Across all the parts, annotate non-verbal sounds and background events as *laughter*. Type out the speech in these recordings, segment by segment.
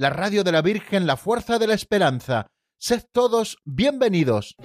la radio de la Virgen, la fuerza de la esperanza. Sed todos bienvenidos.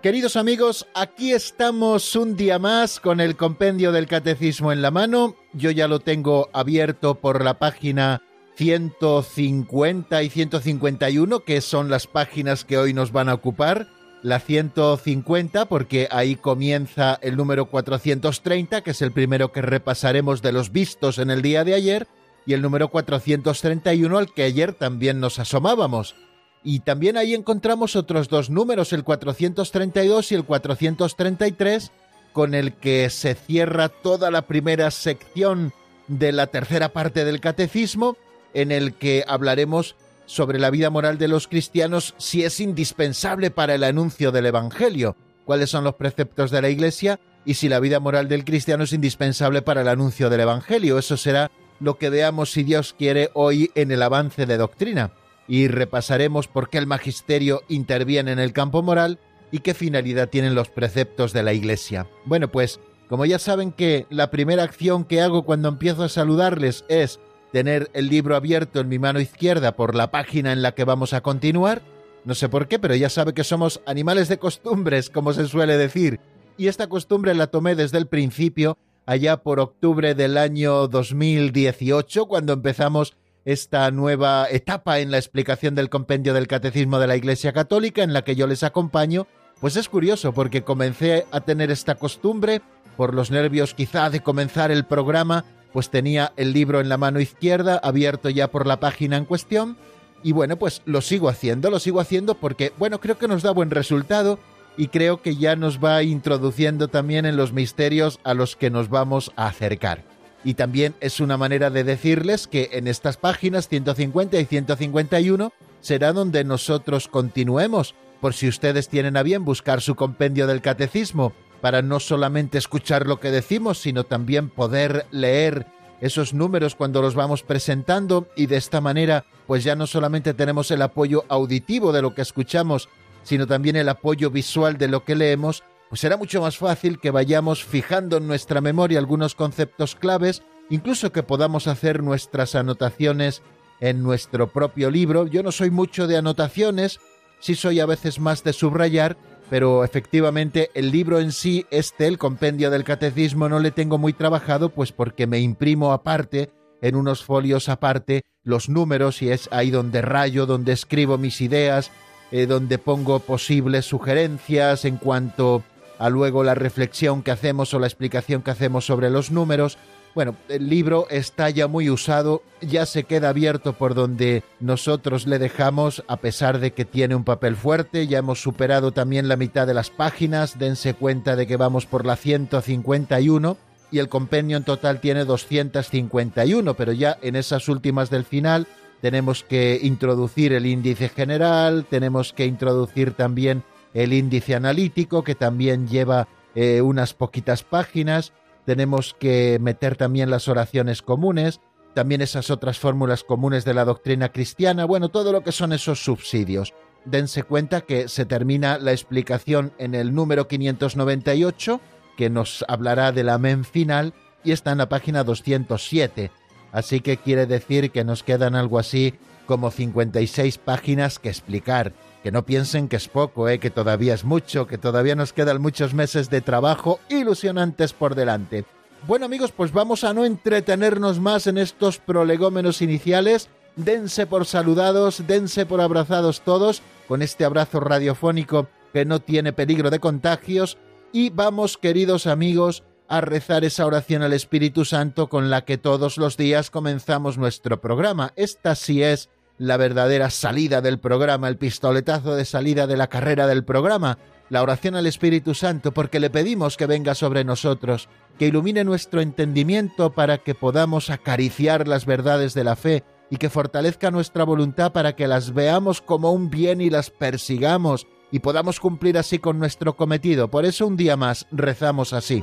Queridos amigos, aquí estamos un día más con el compendio del catecismo en la mano. Yo ya lo tengo abierto por la página 150 y 151, que son las páginas que hoy nos van a ocupar. La 150, porque ahí comienza el número 430, que es el primero que repasaremos de los vistos en el día de ayer, y el número 431 al que ayer también nos asomábamos. Y también ahí encontramos otros dos números, el 432 y el 433, con el que se cierra toda la primera sección de la tercera parte del catecismo, en el que hablaremos sobre la vida moral de los cristianos si es indispensable para el anuncio del Evangelio, cuáles son los preceptos de la Iglesia y si la vida moral del cristiano es indispensable para el anuncio del Evangelio. Eso será lo que veamos si Dios quiere hoy en el avance de doctrina y repasaremos por qué el magisterio interviene en el campo moral y qué finalidad tienen los preceptos de la Iglesia. Bueno, pues como ya saben que la primera acción que hago cuando empiezo a saludarles es tener el libro abierto en mi mano izquierda por la página en la que vamos a continuar, no sé por qué, pero ya sabe que somos animales de costumbres, como se suele decir, y esta costumbre la tomé desde el principio, allá por octubre del año 2018, cuando empezamos esta nueva etapa en la explicación del compendio del Catecismo de la Iglesia Católica en la que yo les acompaño, pues es curioso porque comencé a tener esta costumbre por los nervios quizá de comenzar el programa, pues tenía el libro en la mano izquierda abierto ya por la página en cuestión y bueno, pues lo sigo haciendo, lo sigo haciendo porque bueno, creo que nos da buen resultado y creo que ya nos va introduciendo también en los misterios a los que nos vamos a acercar. Y también es una manera de decirles que en estas páginas 150 y 151 será donde nosotros continuemos, por si ustedes tienen a bien buscar su compendio del catecismo, para no solamente escuchar lo que decimos, sino también poder leer esos números cuando los vamos presentando y de esta manera pues ya no solamente tenemos el apoyo auditivo de lo que escuchamos, sino también el apoyo visual de lo que leemos pues será mucho más fácil que vayamos fijando en nuestra memoria algunos conceptos claves, incluso que podamos hacer nuestras anotaciones en nuestro propio libro. Yo no soy mucho de anotaciones, sí soy a veces más de subrayar, pero efectivamente el libro en sí, este, el compendio del catecismo, no le tengo muy trabajado, pues porque me imprimo aparte, en unos folios aparte, los números y es ahí donde rayo, donde escribo mis ideas, eh, donde pongo posibles sugerencias en cuanto a luego la reflexión que hacemos o la explicación que hacemos sobre los números. Bueno, el libro está ya muy usado, ya se queda abierto por donde nosotros le dejamos, a pesar de que tiene un papel fuerte, ya hemos superado también la mitad de las páginas, dense cuenta de que vamos por la 151 y el compendio en total tiene 251, pero ya en esas últimas del final tenemos que introducir el índice general, tenemos que introducir también el índice analítico, que también lleva eh, unas poquitas páginas. Tenemos que meter también las oraciones comunes, también esas otras fórmulas comunes de la doctrina cristiana, bueno, todo lo que son esos subsidios. Dense cuenta que se termina la explicación en el número 598, que nos hablará del amén final, y está en la página 207. Así que quiere decir que nos quedan algo así como 56 páginas que explicar que no piensen que es poco, ¿eh? que todavía es mucho, que todavía nos quedan muchos meses de trabajo ilusionantes por delante. Bueno amigos, pues vamos a no entretenernos más en estos prolegómenos iniciales. Dense por saludados, dense por abrazados todos, con este abrazo radiofónico que no tiene peligro de contagios. Y vamos, queridos amigos, a rezar esa oración al Espíritu Santo con la que todos los días comenzamos nuestro programa. Esta sí es la verdadera salida del programa, el pistoletazo de salida de la carrera del programa, la oración al Espíritu Santo, porque le pedimos que venga sobre nosotros, que ilumine nuestro entendimiento para que podamos acariciar las verdades de la fe y que fortalezca nuestra voluntad para que las veamos como un bien y las persigamos y podamos cumplir así con nuestro cometido. Por eso un día más rezamos así.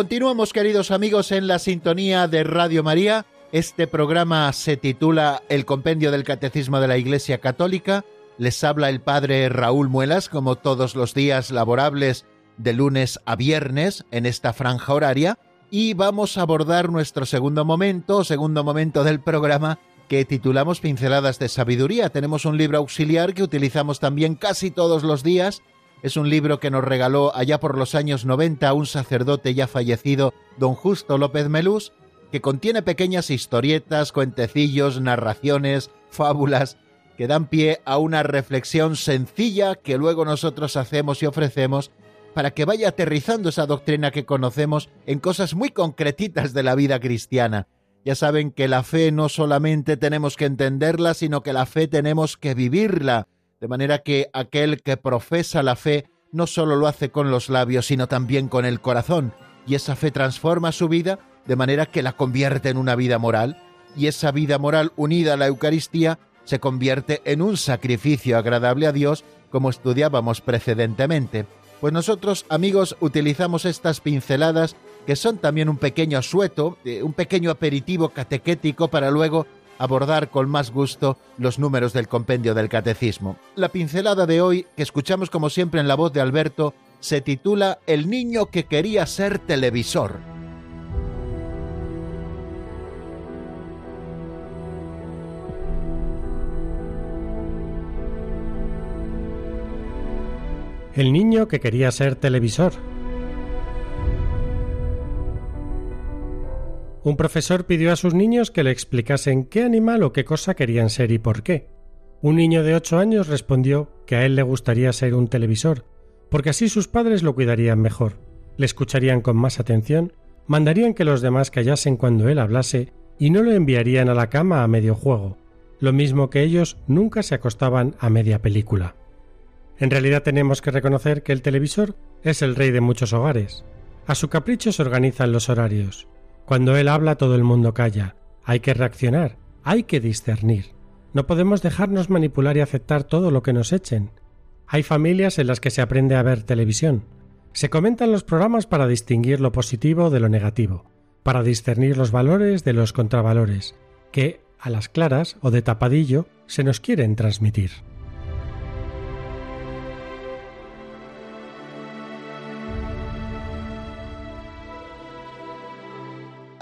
Continuamos, queridos amigos, en la sintonía de Radio María. Este programa se titula El Compendio del Catecismo de la Iglesia Católica. Les habla el padre Raúl Muelas, como todos los días laborables de lunes a viernes en esta franja horaria. Y vamos a abordar nuestro segundo momento, segundo momento del programa, que titulamos Pinceladas de Sabiduría. Tenemos un libro auxiliar que utilizamos también casi todos los días es un libro que nos regaló allá por los años 90 un sacerdote ya fallecido, don Justo López Melús, que contiene pequeñas historietas, cuentecillos, narraciones, fábulas, que dan pie a una reflexión sencilla que luego nosotros hacemos y ofrecemos para que vaya aterrizando esa doctrina que conocemos en cosas muy concretitas de la vida cristiana. Ya saben que la fe no solamente tenemos que entenderla, sino que la fe tenemos que vivirla de manera que aquel que profesa la fe no solo lo hace con los labios, sino también con el corazón, y esa fe transforma su vida de manera que la convierte en una vida moral, y esa vida moral unida a la Eucaristía se convierte en un sacrificio agradable a Dios, como estudiábamos precedentemente. Pues nosotros, amigos, utilizamos estas pinceladas que son también un pequeño asueto, eh, un pequeño aperitivo catequético para luego abordar con más gusto los números del compendio del catecismo. La pincelada de hoy, que escuchamos como siempre en la voz de Alberto, se titula El niño que quería ser televisor. El niño que quería ser televisor. Un profesor pidió a sus niños que le explicasen qué animal o qué cosa querían ser y por qué. Un niño de ocho años respondió que a él le gustaría ser un televisor, porque así sus padres lo cuidarían mejor, le escucharían con más atención, mandarían que los demás callasen cuando él hablase y no lo enviarían a la cama a medio juego, lo mismo que ellos nunca se acostaban a media película. En realidad tenemos que reconocer que el televisor es el rey de muchos hogares. A su capricho se organizan los horarios, cuando él habla todo el mundo calla. Hay que reaccionar, hay que discernir. No podemos dejarnos manipular y aceptar todo lo que nos echen. Hay familias en las que se aprende a ver televisión. Se comentan los programas para distinguir lo positivo de lo negativo, para discernir los valores de los contravalores, que, a las claras o de tapadillo, se nos quieren transmitir.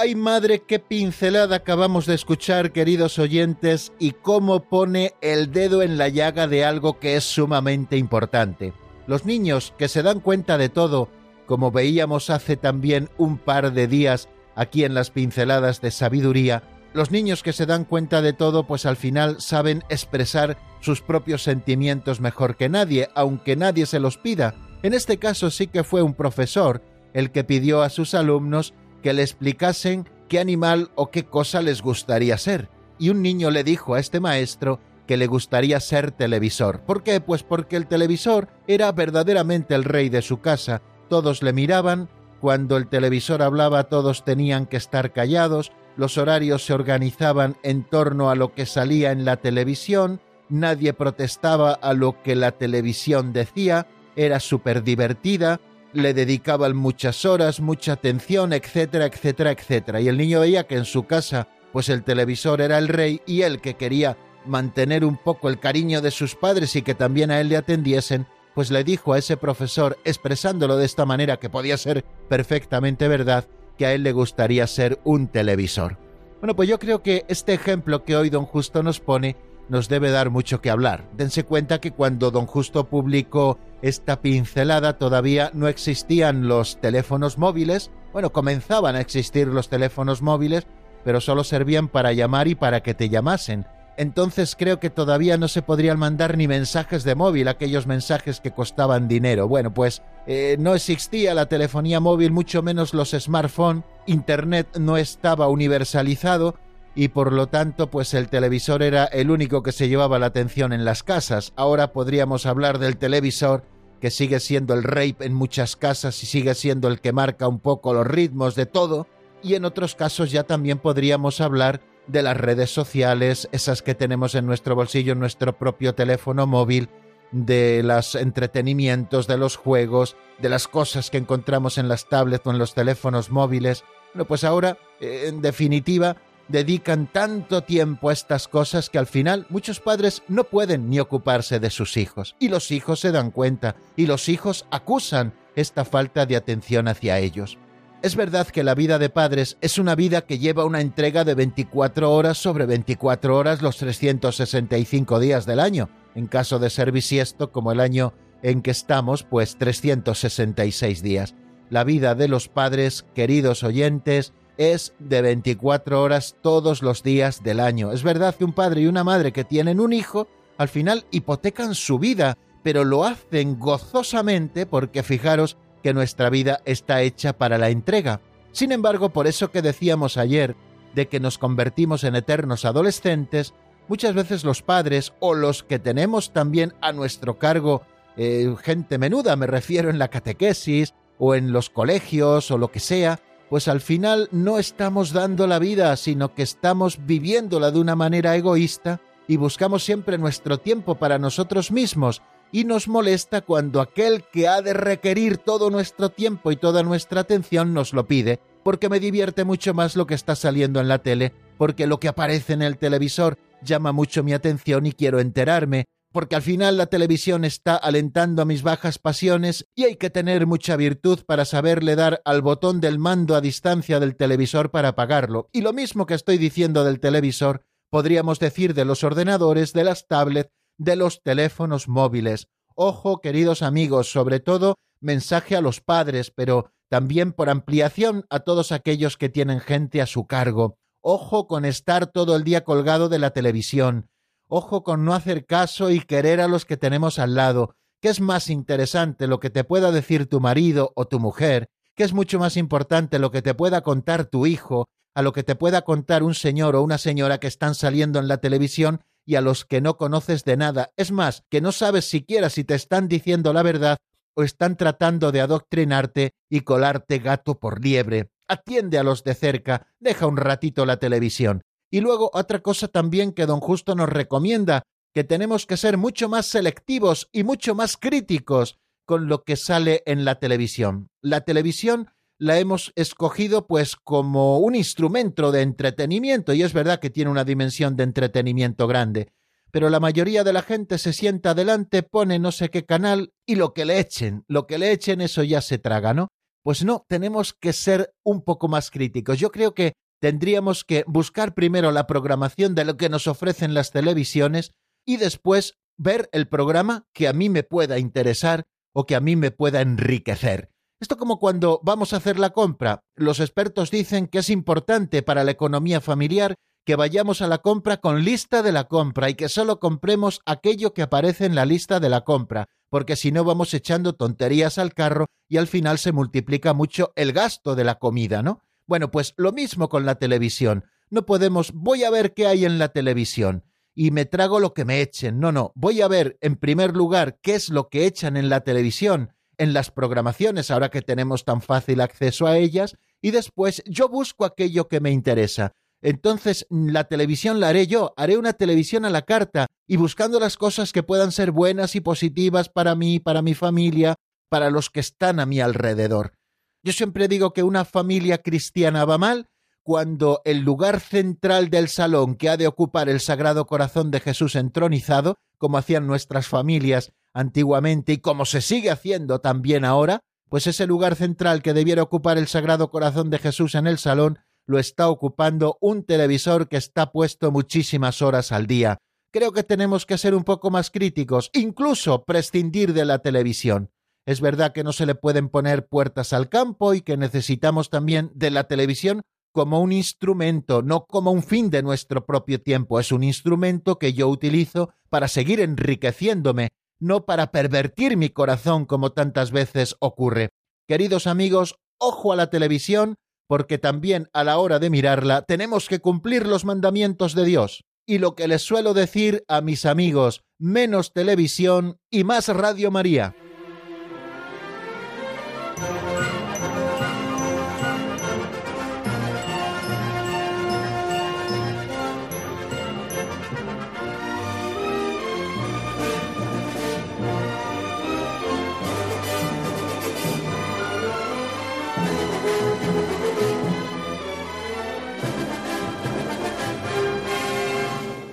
Ay madre, qué pincelada acabamos de escuchar, queridos oyentes, y cómo pone el dedo en la llaga de algo que es sumamente importante. Los niños que se dan cuenta de todo, como veíamos hace también un par de días aquí en las pinceladas de sabiduría, los niños que se dan cuenta de todo, pues al final saben expresar sus propios sentimientos mejor que nadie, aunque nadie se los pida. En este caso sí que fue un profesor el que pidió a sus alumnos que le explicasen qué animal o qué cosa les gustaría ser. Y un niño le dijo a este maestro que le gustaría ser televisor. ¿Por qué? Pues porque el televisor era verdaderamente el rey de su casa. Todos le miraban, cuando el televisor hablaba todos tenían que estar callados, los horarios se organizaban en torno a lo que salía en la televisión, nadie protestaba a lo que la televisión decía, era súper divertida, le dedicaban muchas horas, mucha atención, etcétera, etcétera, etcétera. Y el niño veía que en su casa, pues el televisor era el rey y él que quería mantener un poco el cariño de sus padres y que también a él le atendiesen, pues le dijo a ese profesor, expresándolo de esta manera que podía ser perfectamente verdad, que a él le gustaría ser un televisor. Bueno, pues yo creo que este ejemplo que hoy don Justo nos pone nos debe dar mucho que hablar. Dense cuenta que cuando don Justo publicó esta pincelada todavía no existían los teléfonos móviles, bueno, comenzaban a existir los teléfonos móviles, pero solo servían para llamar y para que te llamasen entonces creo que todavía no se podrían mandar ni mensajes de móvil, aquellos mensajes que costaban dinero. Bueno, pues eh, no existía la telefonía móvil, mucho menos los smartphones, Internet no estaba universalizado y por lo tanto pues el televisor era el único que se llevaba la atención en las casas. Ahora podríamos hablar del televisor que sigue siendo el rey en muchas casas y sigue siendo el que marca un poco los ritmos de todo y en otros casos ya también podríamos hablar de las redes sociales, esas que tenemos en nuestro bolsillo, en nuestro propio teléfono móvil, de los entretenimientos, de los juegos, de las cosas que encontramos en las tablets o en los teléfonos móviles. Bueno, pues ahora, eh, en definitiva, dedican tanto tiempo a estas cosas que al final muchos padres no pueden ni ocuparse de sus hijos. Y los hijos se dan cuenta, y los hijos acusan esta falta de atención hacia ellos. Es verdad que la vida de padres es una vida que lleva una entrega de 24 horas sobre 24 horas los 365 días del año. En caso de ser bisiesto, como el año en que estamos, pues 366 días. La vida de los padres, queridos oyentes, es de 24 horas todos los días del año. Es verdad que un padre y una madre que tienen un hijo, al final hipotecan su vida, pero lo hacen gozosamente porque fijaros que nuestra vida está hecha para la entrega. Sin embargo, por eso que decíamos ayer, de que nos convertimos en eternos adolescentes, muchas veces los padres o los que tenemos también a nuestro cargo eh, gente menuda, me refiero en la catequesis o en los colegios o lo que sea, pues al final no estamos dando la vida, sino que estamos viviéndola de una manera egoísta y buscamos siempre nuestro tiempo para nosotros mismos. Y nos molesta cuando aquel que ha de requerir todo nuestro tiempo y toda nuestra atención nos lo pide, porque me divierte mucho más lo que está saliendo en la tele, porque lo que aparece en el televisor llama mucho mi atención y quiero enterarme, porque al final la televisión está alentando a mis bajas pasiones y hay que tener mucha virtud para saberle dar al botón del mando a distancia del televisor para apagarlo. Y lo mismo que estoy diciendo del televisor, podríamos decir de los ordenadores, de las tablets, de los teléfonos móviles. Ojo, queridos amigos, sobre todo mensaje a los padres, pero también por ampliación a todos aquellos que tienen gente a su cargo. Ojo con estar todo el día colgado de la televisión. Ojo con no hacer caso y querer a los que tenemos al lado. ¿Qué es más interesante lo que te pueda decir tu marido o tu mujer? ¿Qué es mucho más importante lo que te pueda contar tu hijo a lo que te pueda contar un señor o una señora que están saliendo en la televisión y a los que no conoces de nada. Es más, que no sabes siquiera si te están diciendo la verdad o están tratando de adoctrinarte y colarte gato por liebre. Atiende a los de cerca, deja un ratito la televisión. Y luego otra cosa también que don Justo nos recomienda, que tenemos que ser mucho más selectivos y mucho más críticos con lo que sale en la televisión. La televisión la hemos escogido pues como un instrumento de entretenimiento y es verdad que tiene una dimensión de entretenimiento grande, pero la mayoría de la gente se sienta adelante, pone no sé qué canal y lo que le echen, lo que le echen eso ya se traga, ¿no? Pues no, tenemos que ser un poco más críticos. Yo creo que tendríamos que buscar primero la programación de lo que nos ofrecen las televisiones y después ver el programa que a mí me pueda interesar o que a mí me pueda enriquecer. Esto como cuando vamos a hacer la compra. Los expertos dicen que es importante para la economía familiar que vayamos a la compra con lista de la compra y que solo compremos aquello que aparece en la lista de la compra, porque si no vamos echando tonterías al carro y al final se multiplica mucho el gasto de la comida, ¿no? Bueno, pues lo mismo con la televisión. No podemos, voy a ver qué hay en la televisión y me trago lo que me echen. No, no, voy a ver en primer lugar qué es lo que echan en la televisión en las programaciones, ahora que tenemos tan fácil acceso a ellas, y después yo busco aquello que me interesa. Entonces la televisión la haré yo, haré una televisión a la carta y buscando las cosas que puedan ser buenas y positivas para mí, para mi familia, para los que están a mi alrededor. Yo siempre digo que una familia cristiana va mal cuando el lugar central del salón que ha de ocupar el Sagrado Corazón de Jesús entronizado, como hacían nuestras familias antiguamente y como se sigue haciendo también ahora, pues ese lugar central que debiera ocupar el Sagrado Corazón de Jesús en el salón lo está ocupando un televisor que está puesto muchísimas horas al día. Creo que tenemos que ser un poco más críticos, incluso prescindir de la televisión. Es verdad que no se le pueden poner puertas al campo y que necesitamos también de la televisión como un instrumento, no como un fin de nuestro propio tiempo. Es un instrumento que yo utilizo para seguir enriqueciéndome, no para pervertir mi corazón como tantas veces ocurre. Queridos amigos, ojo a la televisión, porque también a la hora de mirarla tenemos que cumplir los mandamientos de Dios. Y lo que les suelo decir a mis amigos, menos televisión y más Radio María.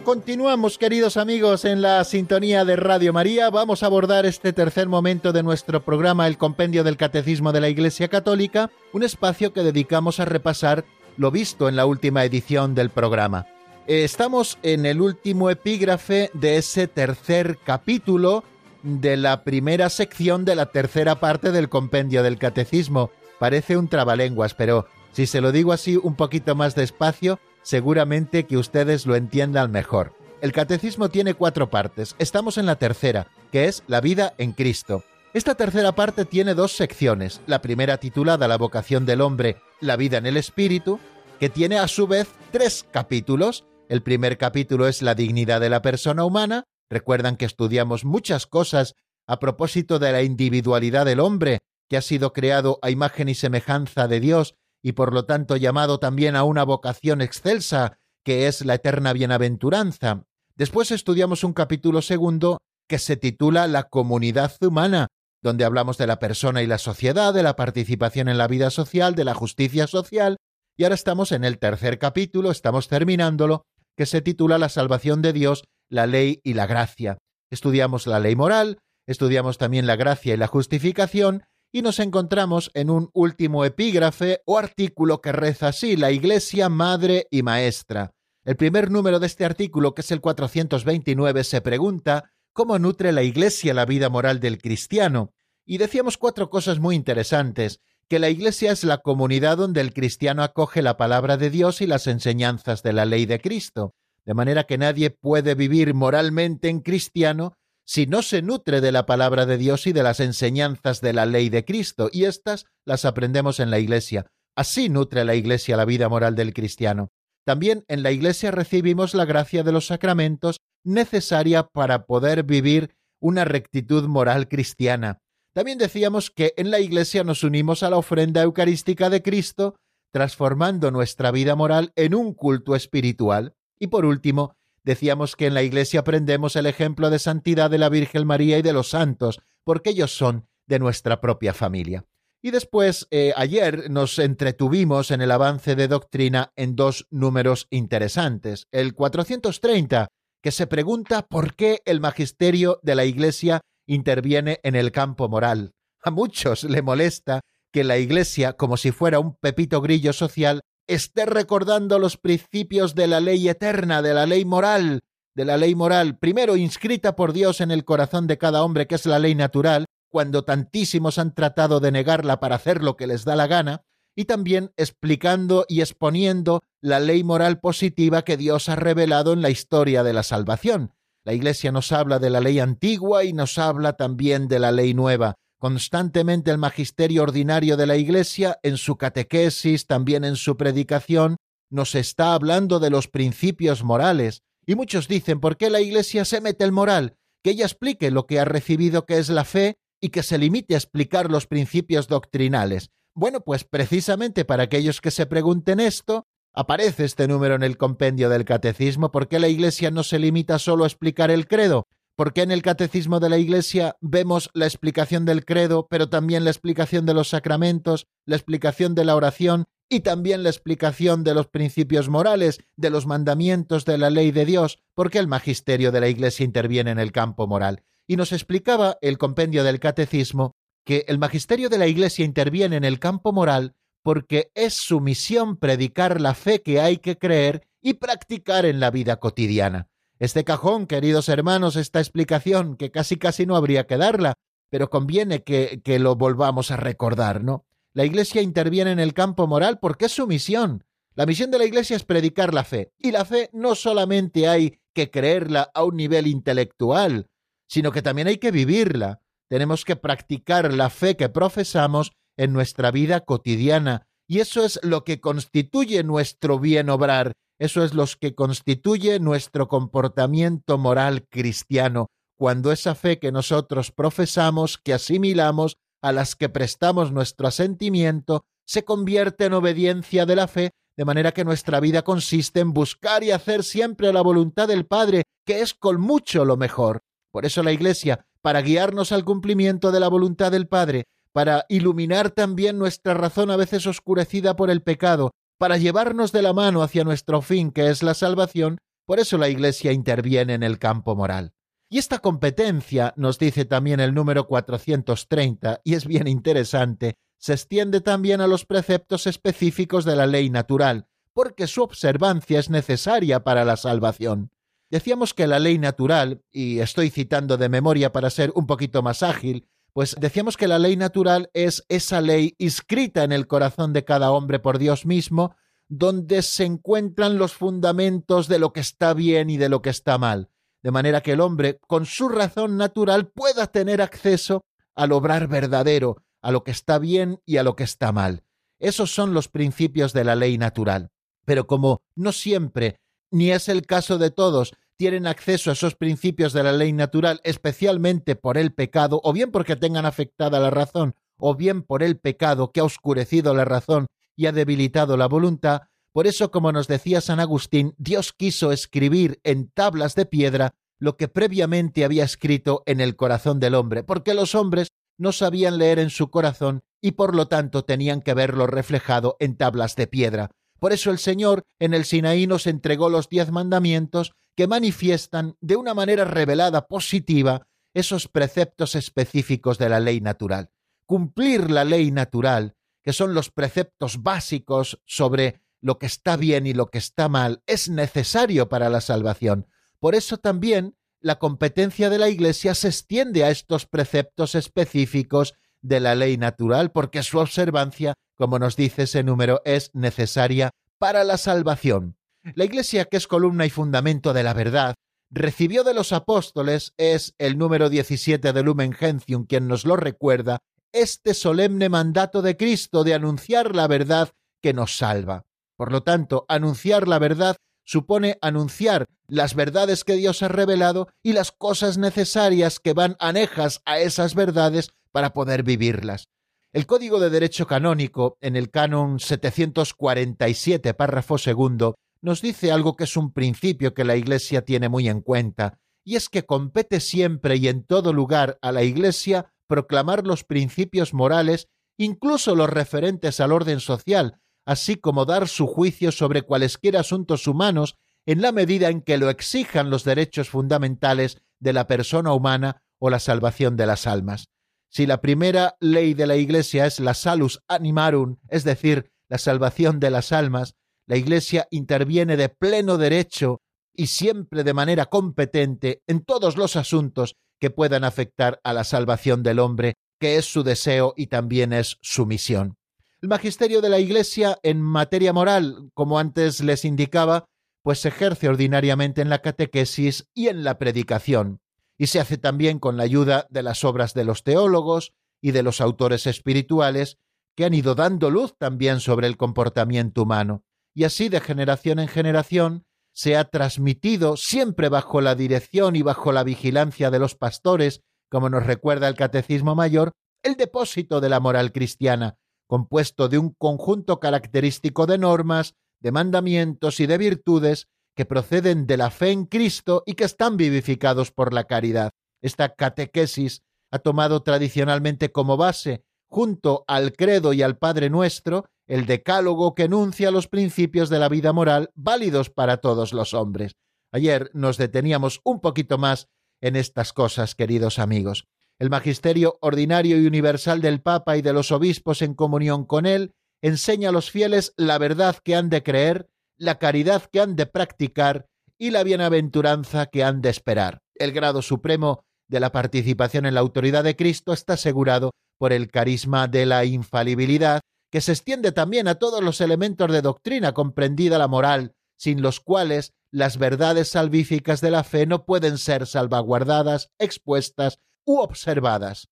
Continuamos, queridos amigos, en la sintonía de Radio María. Vamos a abordar este tercer momento de nuestro programa, el Compendio del Catecismo de la Iglesia Católica, un espacio que dedicamos a repasar lo visto en la última edición del programa. Eh, estamos en el último epígrafe de ese tercer capítulo de la primera sección de la tercera parte del Compendio del Catecismo. Parece un trabalenguas, pero si se lo digo así un poquito más despacio, seguramente que ustedes lo entiendan mejor. El catecismo tiene cuatro partes. Estamos en la tercera, que es la vida en Cristo. Esta tercera parte tiene dos secciones. La primera titulada La vocación del hombre, la vida en el espíritu, que tiene a su vez tres capítulos. El primer capítulo es la dignidad de la persona humana. Recuerdan que estudiamos muchas cosas a propósito de la individualidad del hombre, que ha sido creado a imagen y semejanza de Dios y por lo tanto llamado también a una vocación excelsa, que es la eterna bienaventuranza. Después estudiamos un capítulo segundo que se titula La comunidad humana, donde hablamos de la persona y la sociedad, de la participación en la vida social, de la justicia social, y ahora estamos en el tercer capítulo, estamos terminándolo, que se titula La salvación de Dios, la ley y la gracia. Estudiamos la ley moral, estudiamos también la gracia y la justificación, y nos encontramos en un último epígrafe o artículo que reza así, la Iglesia Madre y Maestra. El primer número de este artículo, que es el 429, se pregunta ¿Cómo nutre la Iglesia la vida moral del cristiano? Y decíamos cuatro cosas muy interesantes, que la Iglesia es la comunidad donde el cristiano acoge la palabra de Dios y las enseñanzas de la ley de Cristo, de manera que nadie puede vivir moralmente en cristiano si no se nutre de la palabra de Dios y de las enseñanzas de la ley de Cristo, y éstas las aprendemos en la Iglesia. Así nutre la Iglesia la vida moral del cristiano. También en la Iglesia recibimos la gracia de los sacramentos necesaria para poder vivir una rectitud moral cristiana. También decíamos que en la Iglesia nos unimos a la ofrenda eucarística de Cristo, transformando nuestra vida moral en un culto espiritual. Y por último, Decíamos que en la Iglesia aprendemos el ejemplo de santidad de la Virgen María y de los santos, porque ellos son de nuestra propia familia. Y después, eh, ayer nos entretuvimos en el avance de doctrina en dos números interesantes. El 430, que se pregunta por qué el magisterio de la Iglesia interviene en el campo moral. A muchos le molesta que la Iglesia, como si fuera un pepito grillo social, esté recordando los principios de la ley eterna, de la ley moral, de la ley moral, primero inscrita por Dios en el corazón de cada hombre, que es la ley natural, cuando tantísimos han tratado de negarla para hacer lo que les da la gana, y también explicando y exponiendo la ley moral positiva que Dios ha revelado en la historia de la salvación. La Iglesia nos habla de la ley antigua y nos habla también de la ley nueva. Constantemente el magisterio ordinario de la Iglesia, en su catequesis, también en su predicación, nos está hablando de los principios morales. Y muchos dicen, ¿por qué la Iglesia se mete el moral? Que ella explique lo que ha recibido que es la fe y que se limite a explicar los principios doctrinales. Bueno, pues precisamente para aquellos que se pregunten esto, aparece este número en el compendio del Catecismo, ¿por qué la Iglesia no se limita solo a explicar el credo? ¿Por qué en el catecismo de la Iglesia vemos la explicación del credo, pero también la explicación de los sacramentos, la explicación de la oración y también la explicación de los principios morales, de los mandamientos de la ley de Dios? ¿Por qué el magisterio de la Iglesia interviene en el campo moral? Y nos explicaba el compendio del catecismo que el magisterio de la Iglesia interviene en el campo moral porque es su misión predicar la fe que hay que creer y practicar en la vida cotidiana. Este cajón, queridos hermanos, esta explicación, que casi casi no habría que darla, pero conviene que, que lo volvamos a recordar, ¿no? La Iglesia interviene en el campo moral porque es su misión. La misión de la Iglesia es predicar la fe. Y la fe no solamente hay que creerla a un nivel intelectual, sino que también hay que vivirla. Tenemos que practicar la fe que profesamos en nuestra vida cotidiana. Y eso es lo que constituye nuestro bien obrar eso es lo que constituye nuestro comportamiento moral cristiano, cuando esa fe que nosotros profesamos, que asimilamos, a las que prestamos nuestro asentimiento, se convierte en obediencia de la fe, de manera que nuestra vida consiste en buscar y hacer siempre la voluntad del Padre, que es con mucho lo mejor. Por eso la Iglesia, para guiarnos al cumplimiento de la voluntad del Padre, para iluminar también nuestra razón a veces oscurecida por el pecado, para llevarnos de la mano hacia nuestro fin, que es la salvación, por eso la Iglesia interviene en el campo moral. Y esta competencia, nos dice también el número 430, y es bien interesante, se extiende también a los preceptos específicos de la ley natural, porque su observancia es necesaria para la salvación. Decíamos que la ley natural, y estoy citando de memoria para ser un poquito más ágil, pues decíamos que la ley natural es esa ley inscrita en el corazón de cada hombre por Dios mismo, donde se encuentran los fundamentos de lo que está bien y de lo que está mal, de manera que el hombre, con su razón natural, pueda tener acceso al obrar verdadero, a lo que está bien y a lo que está mal. Esos son los principios de la ley natural. Pero como no siempre, ni es el caso de todos, tienen acceso a esos principios de la ley natural, especialmente por el pecado, o bien porque tengan afectada la razón, o bien por el pecado que ha oscurecido la razón y ha debilitado la voluntad, por eso, como nos decía San Agustín, Dios quiso escribir en tablas de piedra lo que previamente había escrito en el corazón del hombre, porque los hombres no sabían leer en su corazón y por lo tanto tenían que verlo reflejado en tablas de piedra. Por eso el Señor en el Sinaí nos entregó los diez mandamientos que manifiestan de una manera revelada positiva esos preceptos específicos de la ley natural. Cumplir la ley natural, que son los preceptos básicos sobre lo que está bien y lo que está mal, es necesario para la salvación. Por eso también la competencia de la Iglesia se extiende a estos preceptos específicos de la ley natural, porque su observancia, como nos dice ese número, es necesaria para la salvación. La Iglesia, que es columna y fundamento de la verdad, recibió de los apóstoles, es el número 17 de Lumen Gentium quien nos lo recuerda, este solemne mandato de Cristo de anunciar la verdad que nos salva. Por lo tanto, anunciar la verdad supone anunciar las verdades que Dios ha revelado y las cosas necesarias que van anejas a esas verdades para poder vivirlas. El Código de Derecho Canónico, en el canon 747, párrafo segundo, nos dice algo que es un principio que la Iglesia tiene muy en cuenta, y es que compete siempre y en todo lugar a la Iglesia proclamar los principios morales, incluso los referentes al orden social, así como dar su juicio sobre cualesquiera asuntos humanos en la medida en que lo exijan los derechos fundamentales de la persona humana o la salvación de las almas. Si la primera ley de la Iglesia es la salus animarum, es decir, la salvación de las almas, la Iglesia interviene de pleno derecho y siempre de manera competente en todos los asuntos que puedan afectar a la salvación del hombre, que es su deseo y también es su misión. El magisterio de la Iglesia en materia moral, como antes les indicaba, pues se ejerce ordinariamente en la catequesis y en la predicación, y se hace también con la ayuda de las obras de los teólogos y de los autores espirituales que han ido dando luz también sobre el comportamiento humano y así de generación en generación se ha transmitido siempre bajo la dirección y bajo la vigilancia de los pastores, como nos recuerda el Catecismo Mayor, el depósito de la moral cristiana, compuesto de un conjunto característico de normas, de mandamientos y de virtudes que proceden de la fe en Cristo y que están vivificados por la caridad. Esta catequesis ha tomado tradicionalmente como base, junto al credo y al Padre Nuestro, el decálogo que enuncia los principios de la vida moral válidos para todos los hombres. Ayer nos deteníamos un poquito más en estas cosas, queridos amigos. El magisterio ordinario y universal del Papa y de los obispos en comunión con él enseña a los fieles la verdad que han de creer, la caridad que han de practicar y la bienaventuranza que han de esperar. El grado supremo de la participación en la autoridad de Cristo está asegurado por el carisma de la infalibilidad, que se extiende también a todos los elementos de doctrina, comprendida la moral, sin los cuales las verdades salvíficas de la fe no pueden ser salvaguardadas, expuestas u observadas.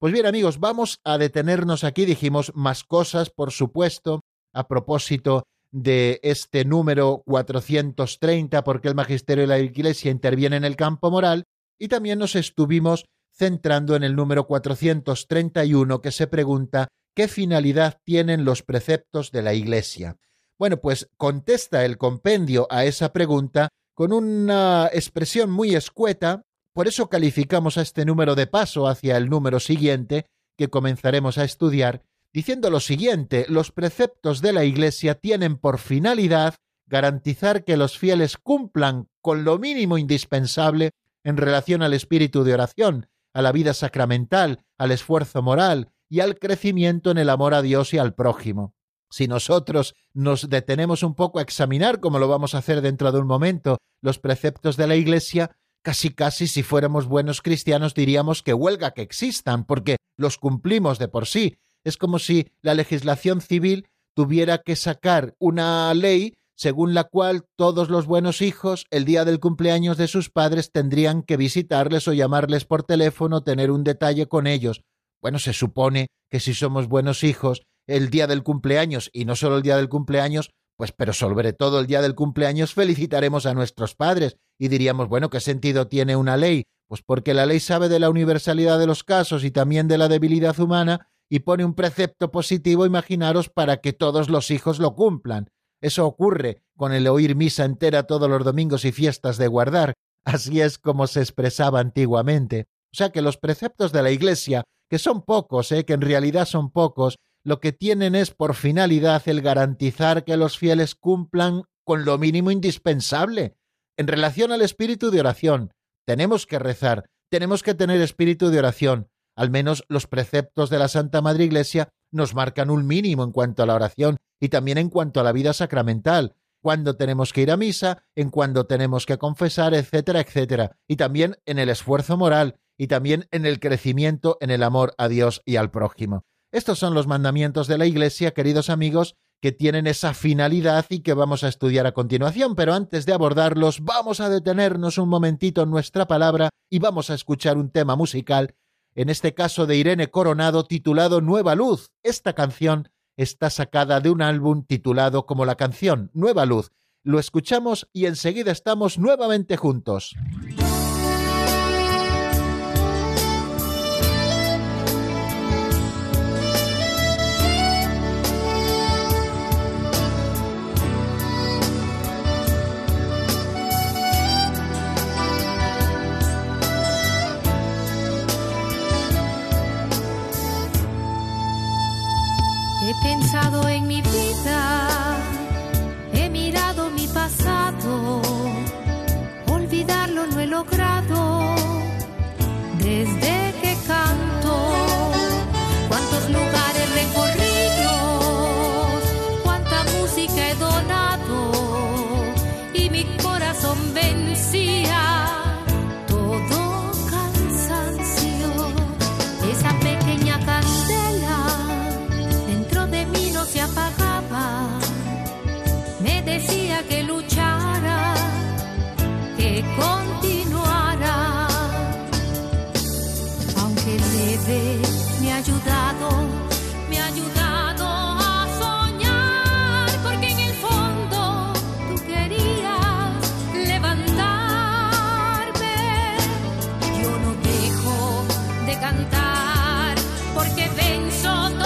Pues bien amigos, vamos a detenernos aquí, dijimos más cosas, por supuesto, a propósito de este número 430, porque el magisterio de la Iglesia interviene en el campo moral, y también nos estuvimos centrando en el número 431 que se pregunta qué finalidad tienen los preceptos de la Iglesia. Bueno, pues contesta el compendio a esa pregunta con una expresión muy escueta, por eso calificamos a este número de paso hacia el número siguiente que comenzaremos a estudiar, diciendo lo siguiente, los preceptos de la Iglesia tienen por finalidad garantizar que los fieles cumplan con lo mínimo indispensable en relación al espíritu de oración, a la vida sacramental, al esfuerzo moral y al crecimiento en el amor a Dios y al prójimo. Si nosotros nos detenemos un poco a examinar, como lo vamos a hacer dentro de un momento, los preceptos de la Iglesia, casi casi si fuéramos buenos cristianos diríamos que huelga que existan, porque los cumplimos de por sí. Es como si la legislación civil tuviera que sacar una ley según la cual todos los buenos hijos el día del cumpleaños de sus padres tendrían que visitarles o llamarles por teléfono, tener un detalle con ellos. Bueno, se supone que si somos buenos hijos, el día del cumpleaños, y no solo el día del cumpleaños, pues pero sobre todo el día del cumpleaños felicitaremos a nuestros padres y diríamos, bueno, ¿qué sentido tiene una ley? Pues porque la ley sabe de la universalidad de los casos y también de la debilidad humana y pone un precepto positivo, imaginaros, para que todos los hijos lo cumplan. Eso ocurre con el oír misa entera todos los domingos y fiestas de guardar. Así es como se expresaba antiguamente. O sea que los preceptos de la Iglesia, que son pocos, ¿eh? que en realidad son pocos, lo que tienen es por finalidad el garantizar que los fieles cumplan con lo mínimo indispensable. En relación al espíritu de oración, tenemos que rezar, tenemos que tener espíritu de oración. Al menos los preceptos de la Santa Madre Iglesia nos marcan un mínimo en cuanto a la oración y también en cuanto a la vida sacramental, cuando tenemos que ir a misa, en cuando tenemos que confesar, etcétera, etcétera, y también en el esfuerzo moral y también en el crecimiento en el amor a Dios y al prójimo. Estos son los mandamientos de la Iglesia, queridos amigos, que tienen esa finalidad y que vamos a estudiar a continuación, pero antes de abordarlos vamos a detenernos un momentito en nuestra palabra y vamos a escuchar un tema musical, en este caso de Irene Coronado, titulado Nueva Luz. Esta canción está sacada de un álbum titulado como la canción Nueva Luz. Lo escuchamos y enseguida estamos nuevamente juntos. nosotros.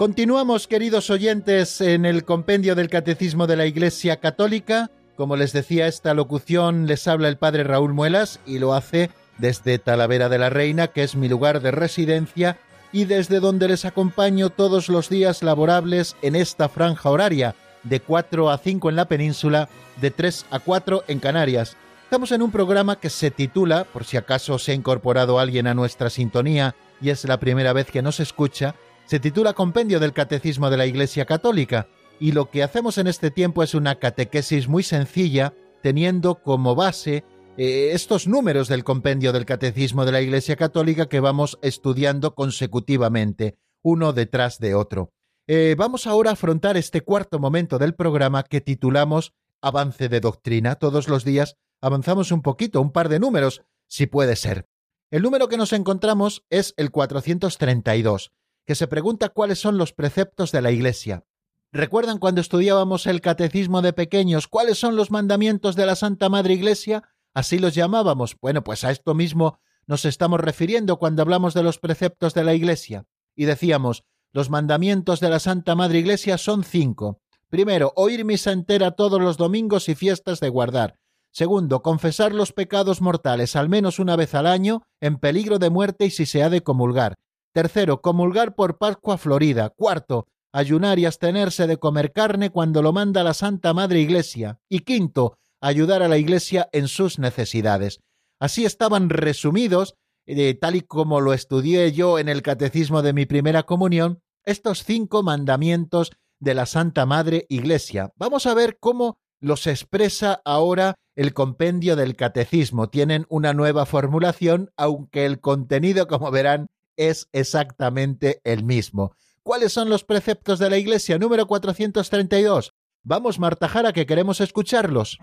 Continuamos, queridos oyentes, en el compendio del Catecismo de la Iglesia Católica. Como les decía, esta locución les habla el Padre Raúl Muelas y lo hace desde Talavera de la Reina, que es mi lugar de residencia, y desde donde les acompaño todos los días laborables en esta franja horaria, de 4 a 5 en la península, de 3 a 4 en Canarias. Estamos en un programa que se titula, por si acaso se ha incorporado alguien a nuestra sintonía y es la primera vez que nos escucha, se titula Compendio del Catecismo de la Iglesia Católica y lo que hacemos en este tiempo es una catequesis muy sencilla, teniendo como base eh, estos números del Compendio del Catecismo de la Iglesia Católica que vamos estudiando consecutivamente, uno detrás de otro. Eh, vamos ahora a afrontar este cuarto momento del programa que titulamos Avance de Doctrina. Todos los días avanzamos un poquito, un par de números, si puede ser. El número que nos encontramos es el 432 que se pregunta cuáles son los preceptos de la Iglesia. ¿Recuerdan cuando estudiábamos el catecismo de pequeños cuáles son los mandamientos de la Santa Madre Iglesia? Así los llamábamos. Bueno, pues a esto mismo nos estamos refiriendo cuando hablamos de los preceptos de la Iglesia. Y decíamos, los mandamientos de la Santa Madre Iglesia son cinco. Primero, oír misa entera todos los domingos y fiestas de guardar. Segundo, confesar los pecados mortales al menos una vez al año, en peligro de muerte y si se ha de comulgar. Tercero, comulgar por Pascua Florida. Cuarto, ayunar y abstenerse de comer carne cuando lo manda la Santa Madre Iglesia. Y quinto, ayudar a la Iglesia en sus necesidades. Así estaban resumidos, eh, tal y como lo estudié yo en el catecismo de mi primera comunión, estos cinco mandamientos de la Santa Madre Iglesia. Vamos a ver cómo los expresa ahora el compendio del catecismo. Tienen una nueva formulación, aunque el contenido, como verán, es exactamente el mismo. ¿Cuáles son los preceptos de la Iglesia número 432? Vamos, Marta Jara, que queremos escucharlos.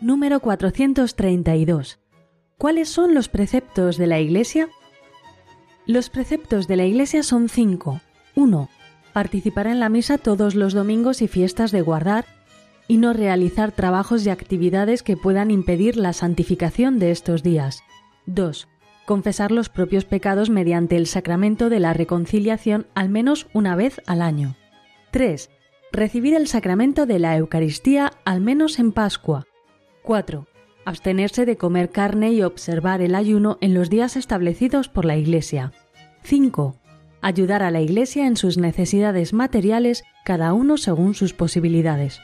Número 432. ¿Cuáles son los preceptos de la Iglesia? Los preceptos de la Iglesia son cinco. 1. Participar en la misa todos los domingos y fiestas de guardar y no realizar trabajos y actividades que puedan impedir la santificación de estos días. 2. Confesar los propios pecados mediante el sacramento de la reconciliación al menos una vez al año. 3. Recibir el sacramento de la Eucaristía al menos en Pascua. 4. Abstenerse de comer carne y observar el ayuno en los días establecidos por la Iglesia. 5. Ayudar a la Iglesia en sus necesidades materiales, cada uno según sus posibilidades.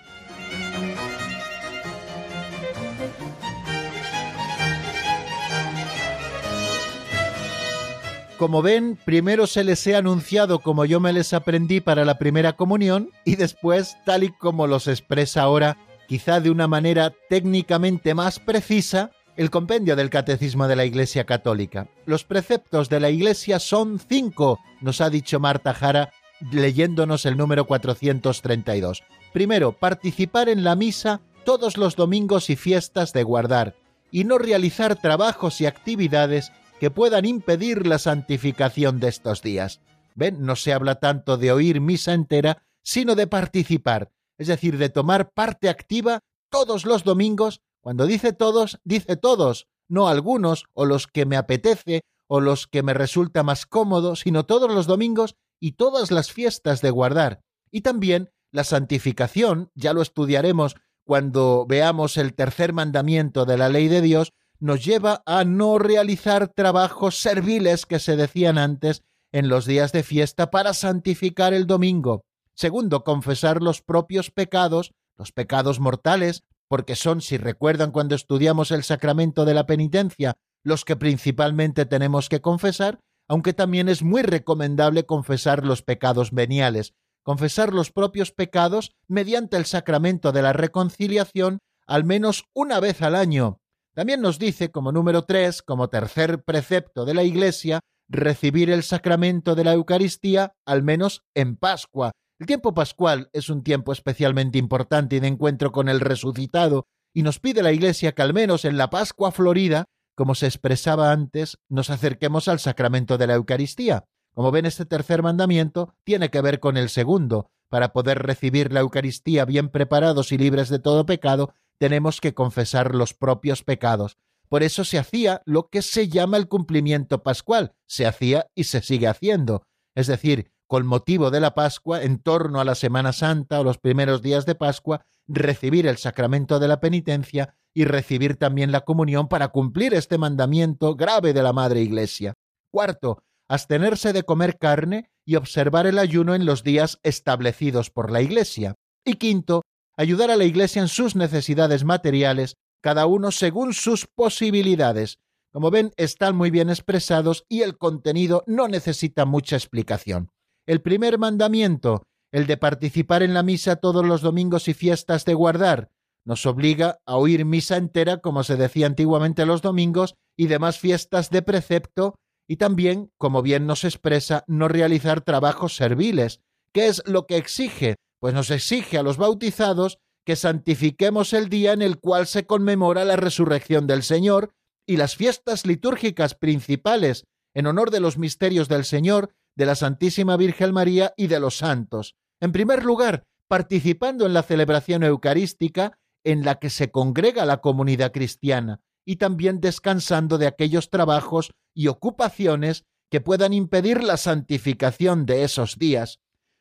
Como ven, primero se les he anunciado como yo me les aprendí para la primera comunión y después, tal y como los expresa ahora, quizá de una manera técnicamente más precisa, el compendio del Catecismo de la Iglesia Católica. Los preceptos de la Iglesia son cinco, nos ha dicho Marta Jara leyéndonos el número 432. Primero, participar en la misa todos los domingos y fiestas de guardar, y no realizar trabajos y actividades que puedan impedir la santificación de estos días. Ven, no se habla tanto de oír misa entera, sino de participar, es decir, de tomar parte activa todos los domingos. Cuando dice todos, dice todos, no algunos, o los que me apetece, o los que me resulta más cómodo, sino todos los domingos y todas las fiestas de guardar. Y también la santificación, ya lo estudiaremos cuando veamos el tercer mandamiento de la ley de Dios, nos lleva a no realizar trabajos serviles que se decían antes en los días de fiesta para santificar el domingo. Segundo, confesar los propios pecados, los pecados mortales, porque son, si recuerdan cuando estudiamos el sacramento de la penitencia, los que principalmente tenemos que confesar, aunque también es muy recomendable confesar los pecados veniales, confesar los propios pecados mediante el sacramento de la reconciliación al menos una vez al año, También nos dice, como número tres, como tercer precepto de la Iglesia, recibir el sacramento de la Eucaristía, al menos en Pascua. El tiempo pascual es un tiempo especialmente importante y de encuentro con el resucitado, y nos pide la Iglesia que al menos en la Pascua Florida, como se expresaba antes, nos acerquemos al sacramento de la Eucaristía. Como ven, este tercer mandamiento tiene que ver con el segundo. Para poder recibir la Eucaristía bien preparados y libres de todo pecado, tenemos que confesar los propios pecados. Por eso se hacía lo que se llama el cumplimiento pascual, se hacía y se sigue haciendo. Es decir, con motivo de la Pascua, en torno a la Semana Santa o los primeros días de Pascua, recibir el sacramento de la penitencia y recibir también la comunión para cumplir este mandamiento grave de la Madre Iglesia. Cuarto, abstenerse de comer carne y observar el ayuno en los días establecidos por la Iglesia. Y quinto, ayudar a la Iglesia en sus necesidades materiales, cada uno según sus posibilidades. Como ven, están muy bien expresados y el contenido no necesita mucha explicación. El primer mandamiento, el de participar en la misa todos los domingos y fiestas de guardar, nos obliga a oír misa entera, como se decía antiguamente los domingos, y demás fiestas de precepto, y también, como bien nos expresa, no realizar trabajos serviles. ¿Qué es lo que exige? Pues nos exige a los bautizados que santifiquemos el día en el cual se conmemora la resurrección del Señor y las fiestas litúrgicas principales en honor de los misterios del Señor, de la Santísima Virgen María y de los santos. En primer lugar, participando en la celebración eucarística en la que se congrega la comunidad cristiana y también descansando de aquellos trabajos y ocupaciones que puedan impedir la santificación de esos días.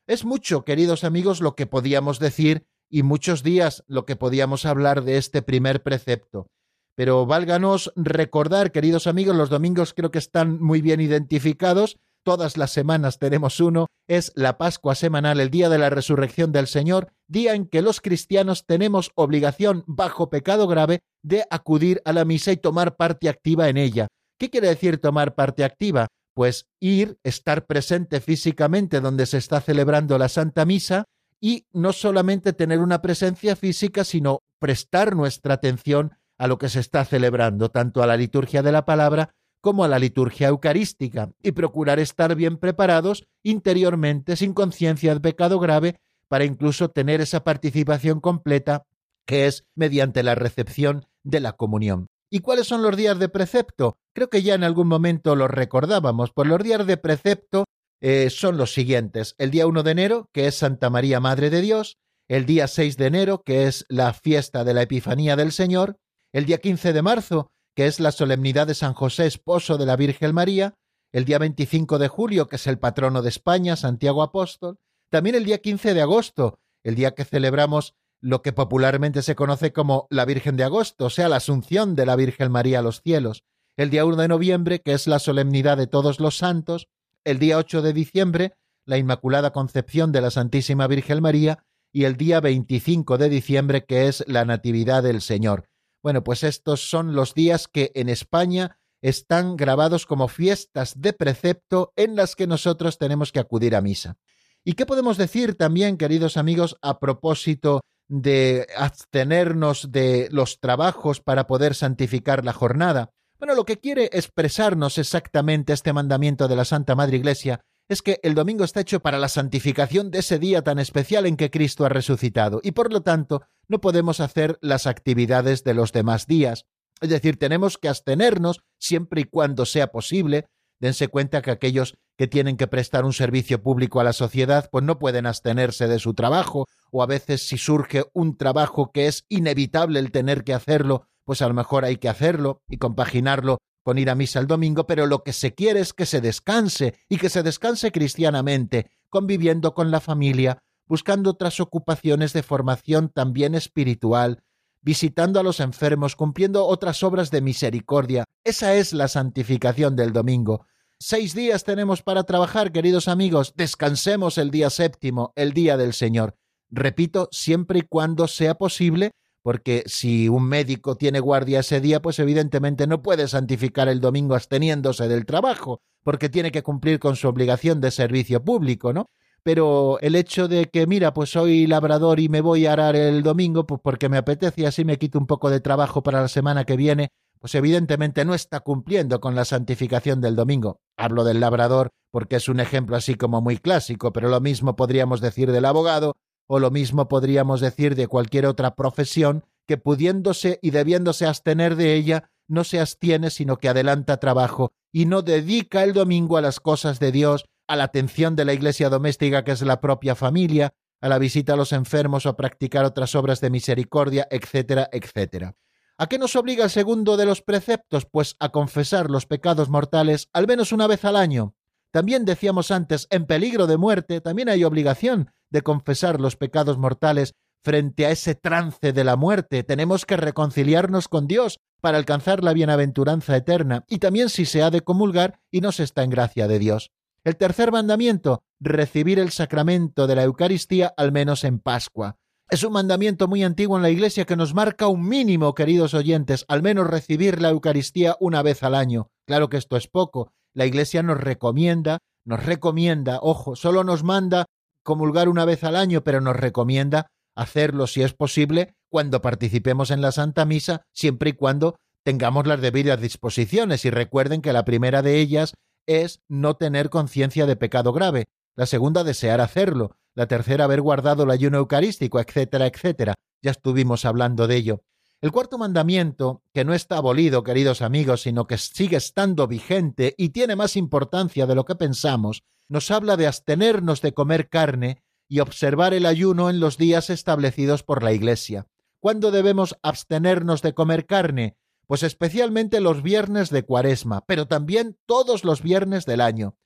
Es mucho, queridos amigos, lo que podíamos decir y muchos días lo que podíamos hablar de este primer precepto. Pero válganos recordar, queridos amigos, los domingos creo que están muy bien identificados, todas las semanas tenemos uno, es la Pascua semanal, el día de la resurrección del Señor, día en que los cristianos tenemos obligación, bajo pecado grave, de acudir a la misa y tomar parte activa en ella. ¿Qué quiere decir tomar parte activa? Pues ir, estar presente físicamente donde se está celebrando la Santa Misa, y no solamente tener una presencia física, sino prestar nuestra atención a lo que se está celebrando, tanto a la liturgia de la palabra como a la liturgia eucarística, y procurar estar bien preparados interiormente, sin conciencia de pecado grave, para incluso tener esa participación completa que es mediante la recepción de la comunión. ¿Y cuáles son los días de precepto? Creo que ya en algún momento los recordábamos. Pues los días de precepto eh, son los siguientes. El día 1 de enero, que es Santa María Madre de Dios, el día 6 de enero, que es la fiesta de la Epifanía del Señor, el día 15 de marzo, que es la solemnidad de San José, esposo de la Virgen María, el día 25 de julio, que es el patrono de España, Santiago Apóstol, también el día 15 de agosto, el día que celebramos lo que popularmente se conoce como la Virgen de Agosto, o sea, la Asunción de la Virgen María a los cielos, el día 1 de noviembre, que es la solemnidad de todos los santos, el día 8 de diciembre, la Inmaculada Concepción de la Santísima Virgen María, y el día 25 de diciembre, que es la Natividad del Señor. Bueno, pues estos son los días que en España están grabados como fiestas de precepto en las que nosotros tenemos que acudir a misa. ¿Y qué podemos decir también, queridos amigos, a propósito de abstenernos de los trabajos para poder santificar la jornada? Bueno, lo que quiere expresarnos exactamente este mandamiento de la Santa Madre Iglesia es que el domingo está hecho para la santificación de ese día tan especial en que Cristo ha resucitado y por lo tanto no podemos hacer las actividades de los demás días. Es decir, tenemos que abstenernos siempre y cuando sea posible. Dense cuenta que aquellos que tienen que prestar un servicio público a la sociedad, pues no pueden abstenerse de su trabajo, o a veces si surge un trabajo que es inevitable el tener que hacerlo, pues a lo mejor hay que hacerlo y compaginarlo con ir a misa el domingo, pero lo que se quiere es que se descanse y que se descanse cristianamente, conviviendo con la familia, buscando otras ocupaciones de formación también espiritual, visitando a los enfermos, cumpliendo otras obras de misericordia. Esa es la santificación del domingo. Seis días tenemos para trabajar, queridos amigos. Descansemos el día séptimo, el día del Señor. Repito, siempre y cuando sea posible, porque si un médico tiene guardia ese día, pues evidentemente no puede santificar el domingo absteniéndose del trabajo, porque tiene que cumplir con su obligación de servicio público, ¿no? Pero el hecho de que, mira, pues soy labrador y me voy a arar el domingo, pues porque me apetece y así me quito un poco de trabajo para la semana que viene, pues evidentemente no está cumpliendo con la santificación del domingo. Hablo del labrador porque es un ejemplo así como muy clásico, pero lo mismo podríamos decir del abogado o lo mismo podríamos decir de cualquier otra profesión que pudiéndose y debiéndose abstener de ella, no se abstiene, sino que adelanta trabajo y no dedica el domingo a las cosas de Dios, a la atención de la iglesia doméstica que es la propia familia, a la visita a los enfermos o a practicar otras obras de misericordia, etcétera, etcétera. ¿A qué nos obliga el segundo de los preceptos? Pues a confesar los pecados mortales al menos una vez al año. También decíamos antes, en peligro de muerte, también hay obligación de confesar los pecados mortales frente a ese trance de la muerte. Tenemos que reconciliarnos con Dios para alcanzar la bienaventuranza eterna, y también si se ha de comulgar y no se está en gracia de Dios. El tercer mandamiento, recibir el sacramento de la Eucaristía al menos en Pascua. Es un mandamiento muy antiguo en la Iglesia que nos marca un mínimo, queridos oyentes, al menos recibir la Eucaristía una vez al año. Claro que esto es poco. La Iglesia nos recomienda, nos recomienda, ojo, solo nos manda comulgar una vez al año, pero nos recomienda hacerlo, si es posible, cuando participemos en la Santa Misa, siempre y cuando tengamos las debidas disposiciones. Y recuerden que la primera de ellas es no tener conciencia de pecado grave, la segunda desear hacerlo, la tercera haber guardado el ayuno eucarístico, etcétera, etcétera. Ya estuvimos hablando de ello. El cuarto mandamiento, que no está abolido, queridos amigos, sino que sigue estando vigente y tiene más importancia de lo que pensamos, nos habla de abstenernos de comer carne y observar el ayuno en los días establecidos por la Iglesia. ¿Cuándo debemos abstenernos de comer carne? Pues especialmente los viernes de cuaresma, pero también todos los viernes del año.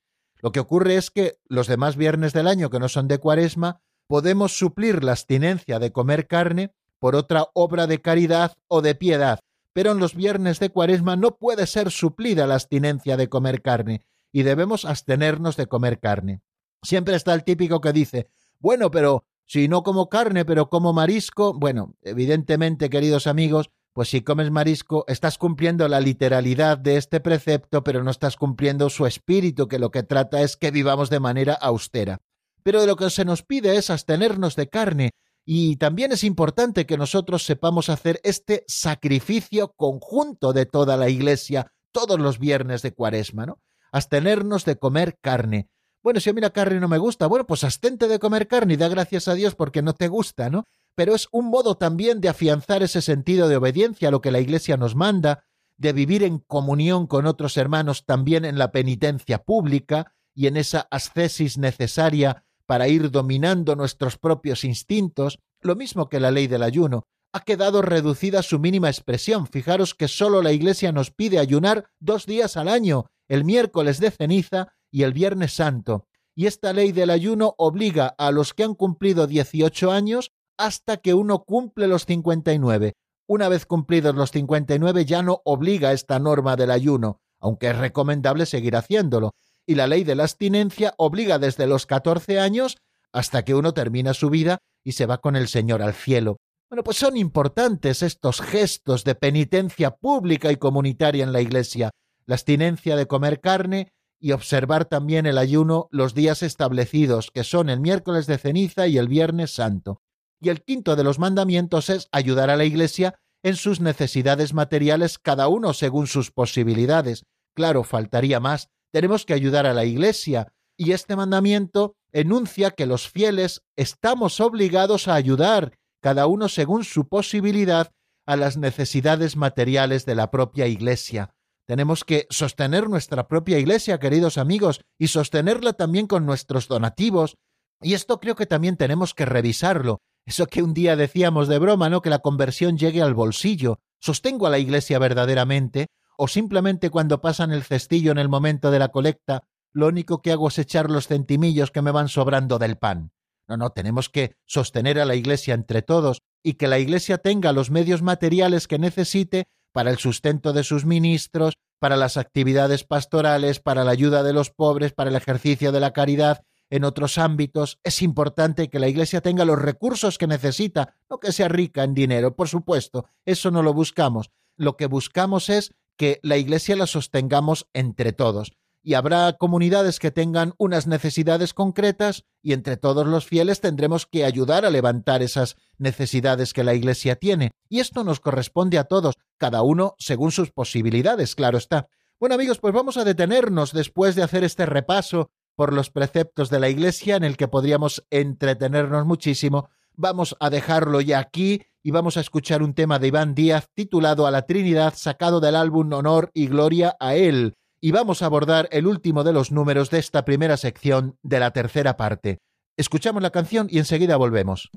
Lo que ocurre es que los demás viernes del año que no son de cuaresma, podemos suplir la abstinencia de comer carne por otra obra de caridad o de piedad, pero en los viernes de cuaresma no puede ser suplida la abstinencia de comer carne y debemos abstenernos de comer carne. Siempre está el típico que dice, bueno, pero si no como carne, pero como marisco, bueno, evidentemente, queridos amigos, pues si comes marisco, estás cumpliendo la literalidad de este precepto, pero no estás cumpliendo su espíritu, que lo que trata es que vivamos de manera austera. Pero de lo que se nos pide es abstenernos de carne, y también es importante que nosotros sepamos hacer este sacrificio conjunto de toda la Iglesia todos los viernes de Cuaresma, ¿no? Abstenernos de comer carne. Bueno, si a mí la carne no me gusta, bueno, pues abstente de comer carne y da gracias a Dios porque no te gusta, ¿no? Pero es un modo también de afianzar ese sentido de obediencia a lo que la Iglesia nos manda, de vivir en comunión con otros hermanos también en la penitencia pública y en esa ascesis necesaria para ir dominando nuestros propios instintos, lo mismo que la ley del ayuno, ha quedado reducida a su mínima expresión. Fijaros que solo la Iglesia nos pide ayunar dos días al año, el miércoles de ceniza y el Viernes Santo. Y esta ley del ayuno obliga a los que han cumplido 18 años hasta que uno cumple los 59. Una vez cumplidos los 59 ya no obliga esta norma del ayuno, aunque es recomendable seguir haciéndolo. Y la ley de la abstinencia obliga desde los 14 años hasta que uno termina su vida y se va con el Señor al cielo. Bueno, pues son importantes estos gestos de penitencia pública y comunitaria en la Iglesia, la abstinencia de comer carne y observar también el ayuno los días establecidos, que son el miércoles de ceniza y el viernes santo. Y el quinto de los mandamientos es ayudar a la Iglesia en sus necesidades materiales, cada uno según sus posibilidades. Claro, faltaría más. Tenemos que ayudar a la Iglesia. Y este mandamiento enuncia que los fieles estamos obligados a ayudar, cada uno según su posibilidad, a las necesidades materiales de la propia Iglesia. Tenemos que sostener nuestra propia iglesia, queridos amigos, y sostenerla también con nuestros donativos. Y esto creo que también tenemos que revisarlo. Eso que un día decíamos de broma, ¿no? Que la conversión llegue al bolsillo. ¿Sostengo a la iglesia verdaderamente? ¿O simplemente cuando pasan el cestillo en el momento de la colecta, lo único que hago es echar los centimillos que me van sobrando del pan? No, no, tenemos que sostener a la iglesia entre todos y que la iglesia tenga los medios materiales que necesite para el sustento de sus ministros, para las actividades pastorales, para la ayuda de los pobres, para el ejercicio de la caridad, en otros ámbitos. Es importante que la Iglesia tenga los recursos que necesita, no que sea rica en dinero, por supuesto, eso no lo buscamos. Lo que buscamos es que la Iglesia la sostengamos entre todos. y habrá comunidades que tengan unas necesidades concretas y entre todos los fieles tendremos que ayudar a levantar esas necesidades que la Iglesia tiene. Y esto nos corresponde a todos, cada uno según sus posibilidades, claro está. Bueno amigos, pues vamos a detenernos después de hacer este repaso por los preceptos de la Iglesia en el que podríamos entretenernos muchísimo. Vamos a dejarlo ya aquí y vamos a escuchar un tema de Iván Díaz titulado A la Trinidad sacado del álbum Honor y Gloria a Él y vamos a abordar el último de los números de esta primera sección de la tercera parte. Escuchamos la canción y enseguida volvemos.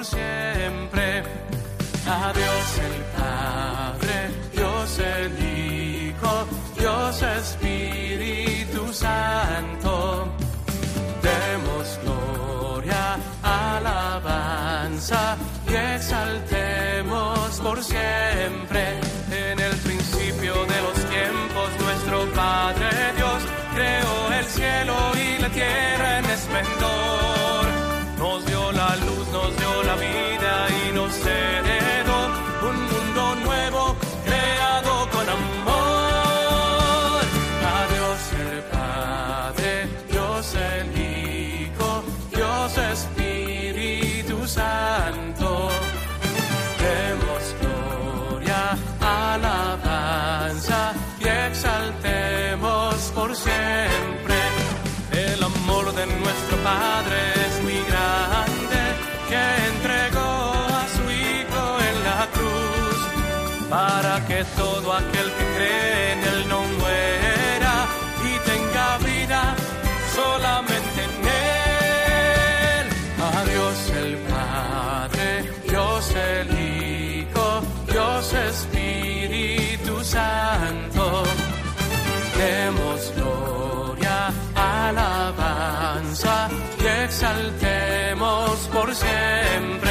Por siempre. A Dios el Padre, exaltemos por siempre.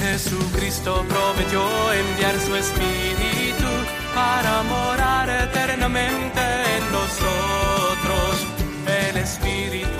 Jesucristo prometió enviar su Espíritu para morar eternamente en nosotros. El Espíritu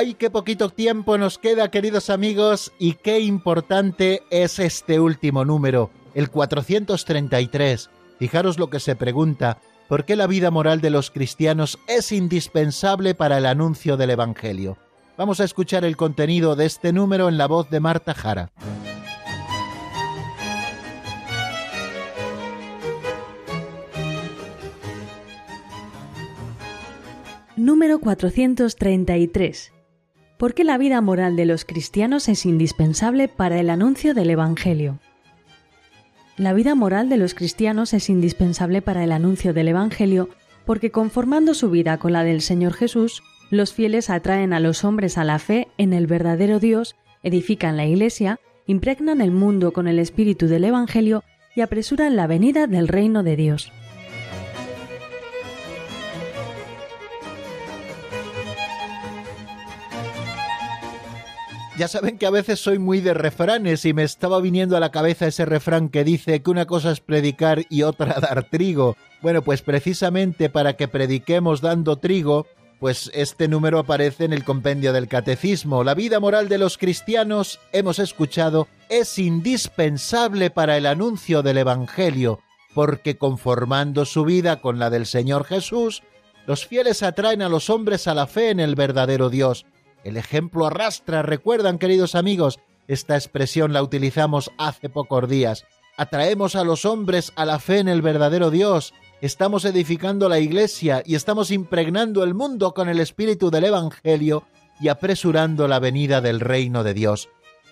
¡Ay, qué poquito tiempo nos queda, queridos amigos! Y qué importante es este último número, el 433. Fijaros lo que se pregunta, ¿por qué la vida moral de los cristianos es indispensable para el anuncio del Evangelio? Vamos a escuchar el contenido de este número en la voz de Marta Jara. Número 433 ¿Por qué la vida moral de los cristianos es indispensable para el anuncio del Evangelio? La vida moral de los cristianos es indispensable para el anuncio del Evangelio porque conformando su vida con la del Señor Jesús, los fieles atraen a los hombres a la fe en el verdadero Dios, edifican la Iglesia, impregnan el mundo con el espíritu del Evangelio y apresuran la venida del reino de Dios. Ya saben que a veces soy muy de refranes y me estaba viniendo a la cabeza ese refrán que dice que una cosa es predicar y otra *laughs* dar trigo. Bueno, pues precisamente para que prediquemos dando trigo, pues este número aparece en el compendio del Catecismo. La vida moral de los cristianos, hemos escuchado, es indispensable para el anuncio del Evangelio, porque conformando su vida con la del Señor Jesús, los fieles atraen a los hombres a la fe en el verdadero Dios. El ejemplo arrastra, recuerdan queridos amigos, esta expresión la utilizamos hace pocos días. Atraemos a los hombres a la fe en el verdadero Dios, estamos edificando la iglesia y estamos impregnando el mundo con el espíritu del Evangelio y apresurando la venida del reino de Dios.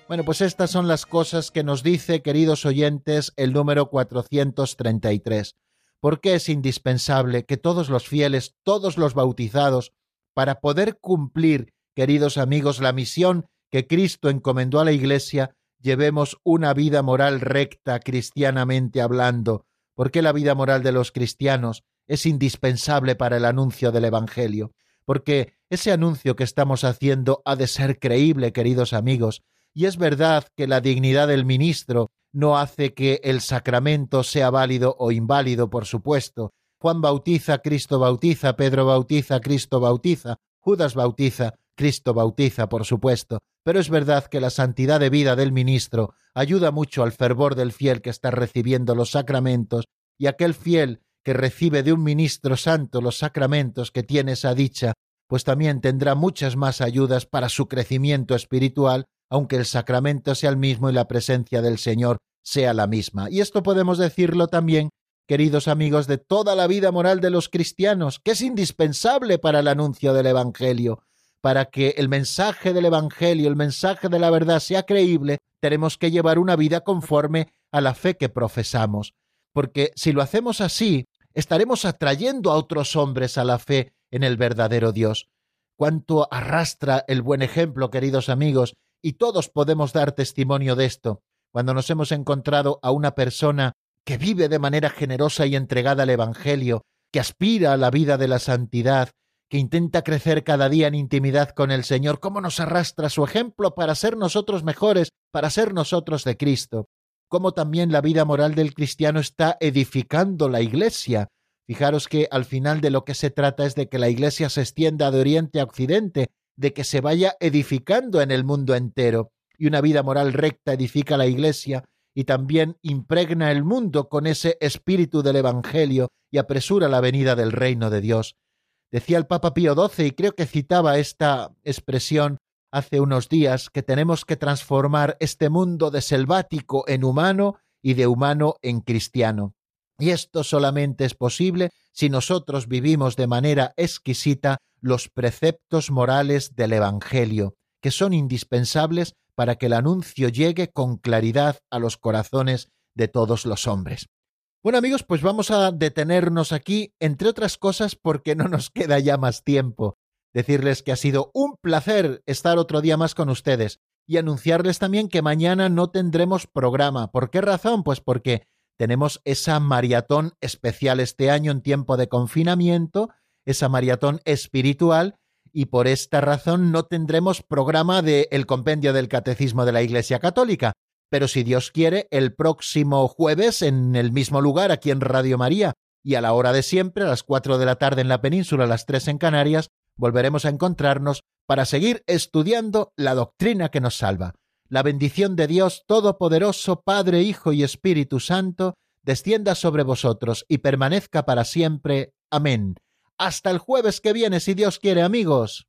Bueno, pues estas son las cosas que nos dice, queridos oyentes, el número 433. ¿Por qué es indispensable que todos los fieles, todos los bautizados, para poder cumplir, queridos amigos, la misión que Cristo encomendó a la Iglesia, llevemos una vida moral recta, cristianamente hablando, ¿Por la vida moral de los cristianos es indispensable para el anuncio del Evangelio? Porque ese anuncio que estamos haciendo ha de ser creíble, queridos amigos, y es verdad que la dignidad del ministro no hace que el sacramento sea válido o inválido, por supuesto. Juan bautiza, Cristo bautiza, Pedro bautiza, Cristo bautiza, Judas bautiza, Cristo bautiza, por supuesto, pero es verdad que la santidad de vida del ministro ayuda mucho al fervor del fiel que está recibiendo los sacramentos y aquel fiel que recibe de un ministro santo los sacramentos que tiene esa dicha, pues también tendrá muchas más ayudas para su crecimiento espiritual, aunque el sacramento sea el mismo y la presencia del Señor sea la misma. Y esto podemos decirlo también, queridos amigos, de toda la vida moral de los cristianos, que es indispensable para el anuncio del Evangelio para que el mensaje del Evangelio, el mensaje de la verdad sea creíble, tenemos que llevar una vida conforme a la fe que profesamos. Porque si lo hacemos así, estaremos atrayendo a otros hombres a la fe en el verdadero Dios. Cuánto arrastra el buen ejemplo, queridos amigos, y todos podemos dar testimonio de esto, cuando nos hemos encontrado a una persona que vive de manera generosa y entregada al Evangelio, que aspira a la vida de la santidad, que intenta crecer cada día en intimidad con el Señor, cómo nos arrastra su ejemplo para ser nosotros mejores, para ser nosotros de Cristo, cómo también la vida moral del cristiano está edificando la Iglesia. Fijaros que al final de lo que se trata es de que la Iglesia se extienda de oriente a occidente, de que se vaya edificando en el mundo entero, y una vida moral recta edifica la Iglesia y también impregna el mundo con ese espíritu del Evangelio y apresura la venida del reino de Dios. Decía el Papa Pío XII, y creo que citaba esta expresión hace unos días, que tenemos que transformar este mundo de selvático en humano y de humano en cristiano. Y esto solamente es posible si nosotros vivimos de manera exquisita los preceptos morales del Evangelio, que son indispensables para que el anuncio llegue con claridad a los corazones de todos los hombres. Bueno amigos, pues vamos a detenernos aquí, entre otras cosas porque no nos queda ya más tiempo. Decirles que ha sido un placer estar otro día más con ustedes y anunciarles también que mañana no tendremos programa. ¿Por qué razón? Pues porque tenemos esa maratón especial este año en tiempo de confinamiento, esa maratón espiritual, y por esta razón no tendremos programa del el compendio del Catecismo de la Iglesia Católica pero si Dios quiere, el próximo jueves en el mismo lugar, aquí en Radio María, y a la hora de siempre, a las cuatro de la tarde en la península, a las tres en Canarias, volveremos a encontrarnos para seguir estudiando la doctrina que nos salva. La bendición de Dios Todopoderoso, Padre, Hijo y Espíritu Santo, descienda sobre vosotros y permanezca para siempre. Amén. Hasta el jueves que viene, si Dios quiere, amigos.